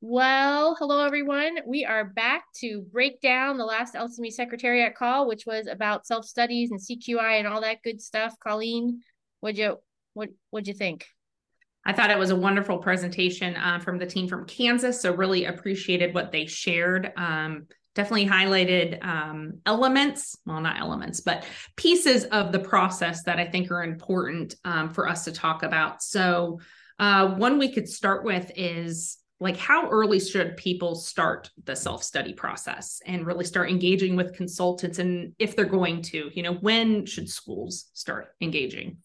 Well, hello everyone. We are back to break down the last LCME Secretariat call, which was about self studies and CQI and all that good stuff. Colleen, what'd you what what'd you think? I thought it was a wonderful presentation uh, from the team from Kansas. So really appreciated what they shared. Um, definitely highlighted um, elements, well, not elements, but pieces of the process that I think are important um, for us to talk about. So uh, one we could start with is like how early should people start the self-study process and really start engaging with consultants? And if they're going to you know when should schools start engaging?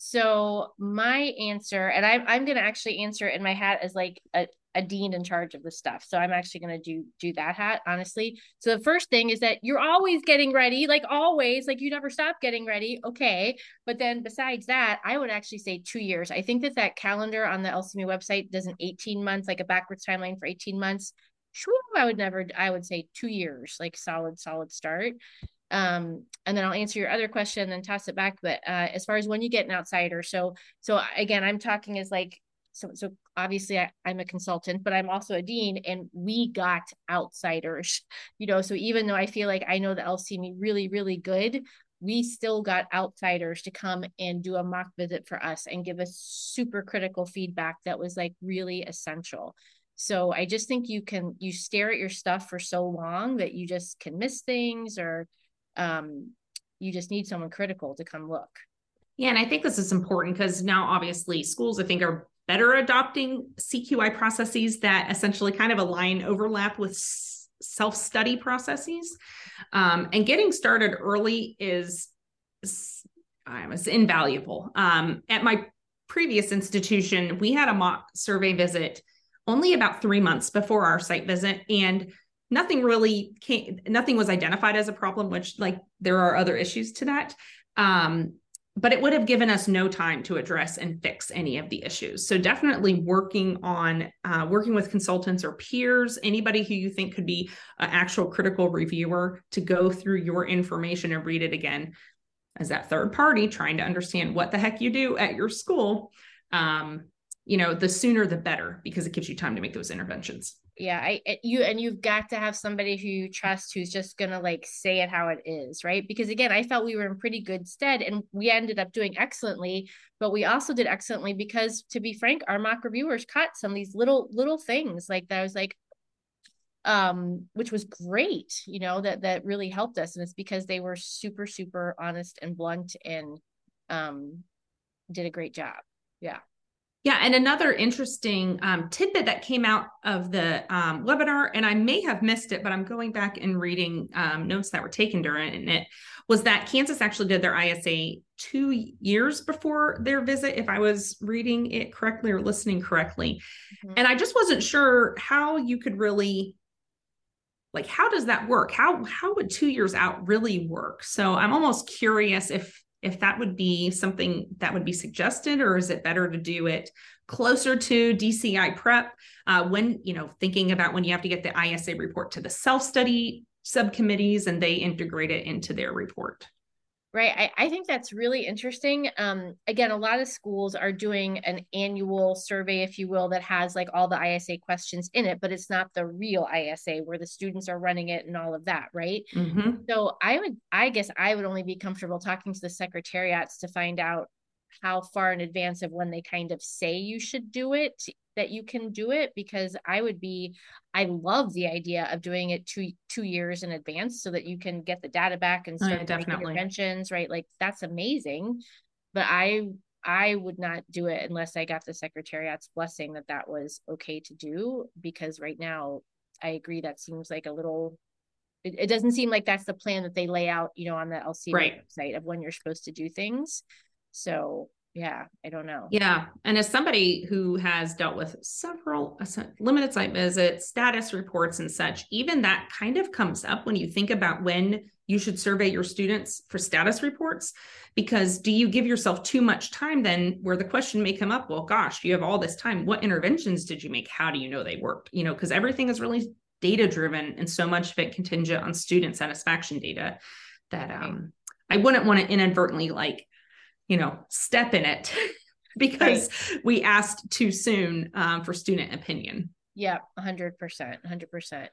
So my answer and i'm, I'm going to actually answer it in my hat as like a, a dean in charge of the stuff. So I'm actually going to do do that hat honestly. So the first thing is that you're always getting ready, like always, like you never stop getting ready. Okay, but then besides that, I would actually say 2 years. I think that that calendar on the LCME website does an 18 months like a backwards timeline for 18 months. Sure, I would never I would say 2 years, like solid solid start um and then i'll answer your other question and then toss it back but uh as far as when you get an outsider so so again i'm talking as like so so obviously I, i'm a consultant but i'm also a dean and we got outsiders you know? So even though i feel like i know the lcme really really good we still got outsiders to come and do a mock visit for us and give us super critical feedback that was like really essential. So i just think you can you stare at your stuff for so long that you just can miss things or um, you just need someone critical to come look. Yeah and i think this is important because now obviously schools i think are better adopting CQI processes that essentially kind of align overlap with self study processes. Um, and getting started early is, is, is invaluable. Um, at my previous institution, we had a mock survey visit only about three months before our site visit. And nothing really came, nothing was identified as a problem, which, like, there are other issues to that. Um, but it would have given us no time to address and fix any of the issues. So definitely working on uh, working with consultants or peers, anybody who you think could be an actual critical reviewer to go through your information and read it again as that third party trying to understand what the heck you do at your school. Um, you know, the sooner the better because it gives you time to make those interventions yeah i you and you've got to have somebody who you trust who's just gonna like say it how it is right? Because again i felt we were in pretty good stead and we ended up doing excellently but we also did excellently because to be frank our mock reviewers caught some of these little little things like that I was like um which was great you know that that really helped us and it's because they were super super honest and blunt and um did a great job. Yeah yeah, and another interesting um, tidbit that came out of the um, webinar, and I may have missed it, but I'm going back and reading um, notes that were taken during it, was that Kansas actually did their ISA two years before their visit, if I was reading it correctly or listening correctly. Mm-hmm. And I just wasn't sure how you could really like how does that work how how would two years out really work so i'm almost curious if if that would be something that would be suggested or is it better to do it closer to dci prep? Uh, when you know thinking about when you have to get the isa report to the self-study subcommittees and they integrate it into their report Right. I, I think that's really interesting. Um, again, a lot of schools are doing an annual survey, if you will, that has like all the ISA questions in it, but it's not the real ISA where the students are running it and all of that. Right. Mm-hmm. So I would, I guess I would only be comfortable talking to the secretariats to find out how far in advance of when they kind of say you should do it that you can do it because I would be I love the idea of doing it two two years in advance so that you can get the data back and oh, start oh, interventions, right? Like that's amazing. But I I would not do it unless I got the secretariat's blessing that that was okay to do because right now I agree that seems like a little it, it doesn't seem like that's the plan that they lay out, you know, on the LC right. website of when you're supposed to do things. So yeah, I don't know. Yeah. And as somebody who has dealt with several limited site visits, status reports, and such, even that kind of comes up when you think about when you should survey your students for status reports. Because do you give yourself too much time then where the question may come up? Well, gosh, you have all this time. What interventions did you make? How do you know they worked? You know, because everything is really data driven and so much of it contingent on student satisfaction data that um, I wouldn't want to inadvertently like you know, step in it because right. we asked too soon um, for student opinion. Yeah, hundred percent, hundred percent.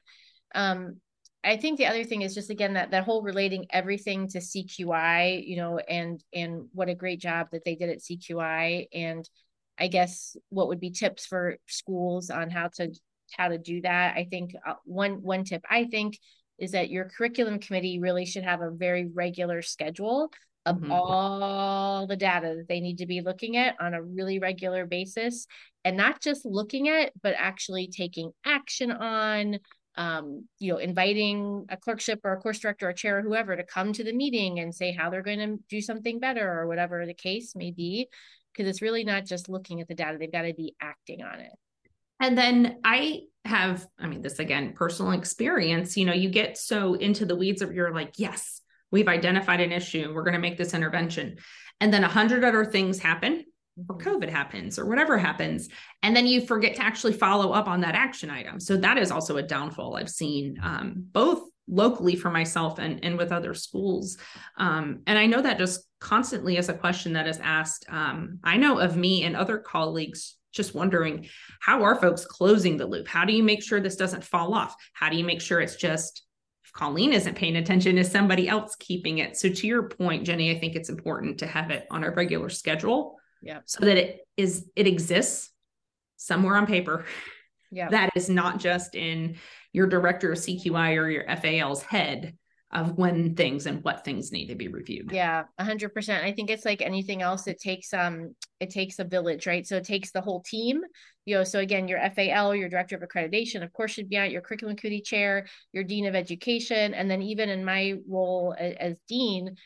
Um, I think the other thing is just again that that whole relating everything to CQI, you know, and and what a great job that they did at CQI, and I guess what would be tips for schools on how to how to do that. I think uh, one one tip I think is that your curriculum committee really should have a very regular schedule of mm-hmm. all the data that they need to be looking at on a really regular basis and not just looking at but actually taking action on um, you know inviting a clerkship or a course director or a chair or whoever to come to the meeting and say how they're going to do something better or whatever the case may be because it's really not just looking at the data they've got to be acting on it and then I have, I mean, this again, personal experience, you know, you get so into the weeds of you're like, yes, we've identified an issue. We're going to make this intervention. And then a hundred other things happen or mm-hmm. COVID happens or whatever happens. And then you forget to actually follow up on that action item. So that is also a downfall I've seen um, both locally for myself and, and with other schools. Um, and I know that just constantly is a question that is asked. Um, I know of me and other colleagues just wondering how are folks closing the loop? How do you make sure this doesn't fall off? How do you make sure it's just Colleen isn't paying attention, is somebody else keeping it? So to your point, Jenny, I think it's important to have it on a regular schedule. Yeah. So that it is it exists somewhere on paper. Yeah. That is not just in your director of CQI or your FAL's head of when things and what things need to be reviewed. Yeah, a hundred percent. I think it's like anything else. It takes um, it takes a village, right? So it takes the whole team. You know, so again, your FAL, your director of accreditation, of course, should be on your curriculum committee chair, your dean of education, and then even in my role as, as dean,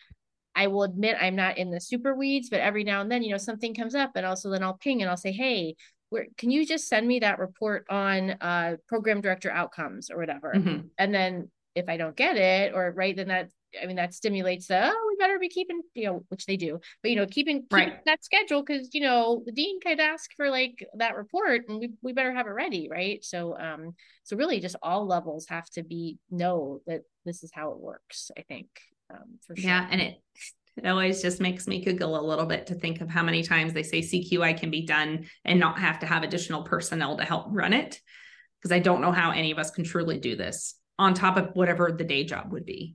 I will admit I'm not in the super weeds, but every now and then, you know, something comes up, and also then I'll ping and I'll say, hey. Where, can you just send me that report on uh, program director outcomes or whatever mm-hmm. and then if I don't get it or right, then that I mean that stimulates the oh we better be keeping you know which they do. But you know keeping, keeping right. that schedule because you know the dean could ask for like that report and we, we better have it ready right? So um so really just all levels have to be know that this is how it works I think um for sure. Yeah and it it always just makes me giggle a little bit to think of how many times they say CQI can be done and not have to have additional personnel to help run it because I don't know how any of us can truly do this on top of whatever the day job would be.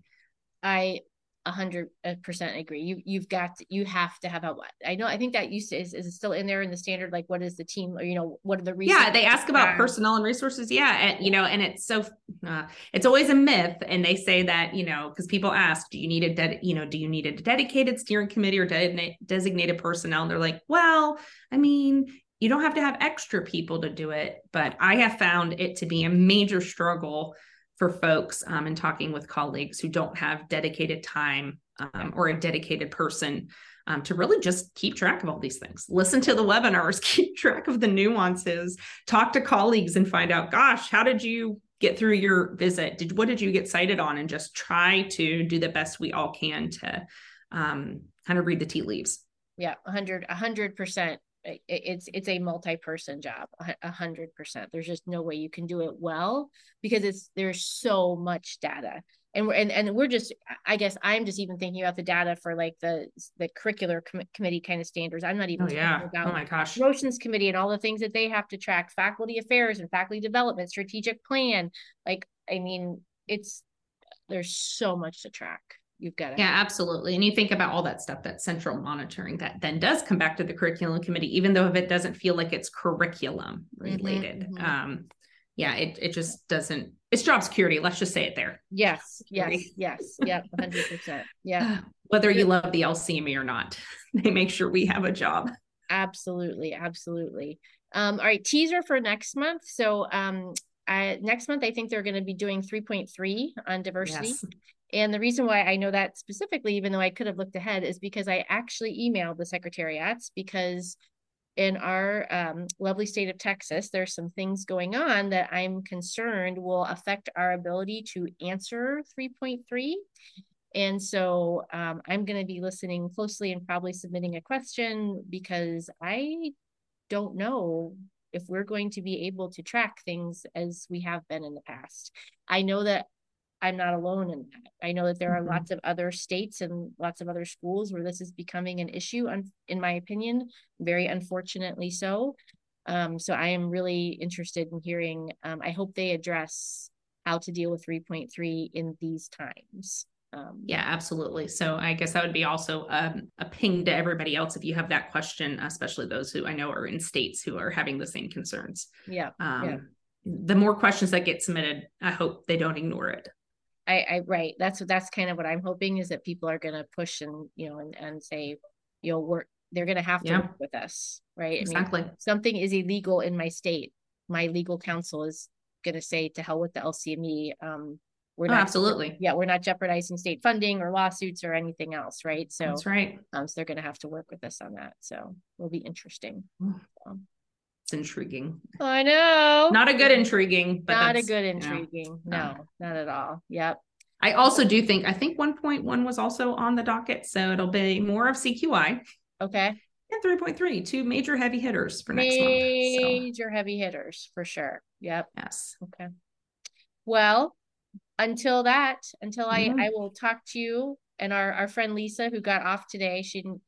I a hundred percent agree. You you've got to, you have to have a what I know. I think that used to is is still in there in the standard. Like, what is the team? Or you know, what are the reasons? Yeah, they ask about personnel and resources. Yeah, and you know, and it's so uh, it's always a myth. And they say that you know because people ask, do you need a de- you know do you need a dedicated steering committee or de- designated personnel? And they're like, well, I mean, you don't have to have extra people to do it, but I have found it to be a major struggle for folks um, and talking with colleagues who don't have dedicated time um, or a dedicated person um, to really just keep track of all these things. Listen to the webinars, keep track of the nuances, talk to colleagues and find out, gosh, how did you get through your visit? Did what did you get cited on? And just try to do the best we all can to um, kind of read the tea leaves. Yeah, 100 100% it's it's a multi-person job a hundred percent. There's just no way you can do it well because it's there's so much data. And we're and, and we're just i guess i'm just even thinking about the data for like the the curricular com- committee kind of standards. I'm not even oh, yeah. Oh, about oh my gosh. promotions committee and all the things that they have to track faculty affairs and faculty development strategic plan. Like i mean it's there's so much to track you've got to yeah absolutely. And you think about all that stuff that central monitoring that then does come back to the curriculum committee even though if it doesn't feel like it's curriculum mm-hmm, related. mm-hmm. um yeah it, it just doesn't it's job security let's just say it there. Yes yes yes. Yeah 100% yeah. Whether you love the lcme or not they make sure we have a job. Absolutely absolutely. Um all right teaser for next month. So um I, next month, I think they're going to be doing 3.3 on diversity. Yes. And the reason why I know that specifically, even though I could have looked ahead, is because I actually emailed the secretariats because in our um, lovely state of Texas, there's some things going on that I'm concerned will affect our ability to answer 3.3. And so um, I'm going to be listening closely and probably submitting a question because I don't know if we're going to be able to track things as we have been in the past. I know that I'm not alone in that. I know that there are mm-hmm. lots of other states and lots of other schools where this is becoming an issue, in my opinion, very unfortunately so. Um, so I am really interested in hearing. Um, I hope they address how to deal with 3.3 in these times. Um, Yeah, absolutely. So I guess that would be also um, a ping to everybody else if you have that question, especially those who I know are in states who are having the same concerns. yeah. Um, Yeah. The more questions that get submitted, I hope they don't ignore it. I, I right. That's what that's kind of what I'm hoping is that people are gonna push and you know and, and say, you know, work they're gonna have to Yeah. work with us, right? I mean, Exactly. something is illegal in my state. My legal counsel is gonna say to hell with the LCME. Um we're Oh, not absolutely. yeah, we're not jeopardizing state funding or lawsuits or anything else, right? So That's right. um so they're gonna have to work with us on that. So it'll be interesting. It's intriguing. I know. Not a good intriguing, but not a good you know. intriguing. no. No, not at all. Yep. I also do think I think 1.1 was also on the docket, so it'll be more of CQI Okay. and 3.3, two major heavy hitters for next month. So Major heavy hitters for sure. Yep. yes. Okay. Well, until that, until I Mhm. I will talk to you and our our friend Lisa who got off today. She didn't,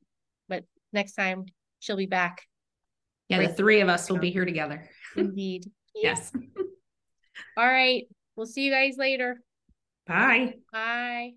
but next time she'll be back. Yeah, the three of us will be here together. Indeed. Yes. All right. We'll see you guys later. Bye. Bye.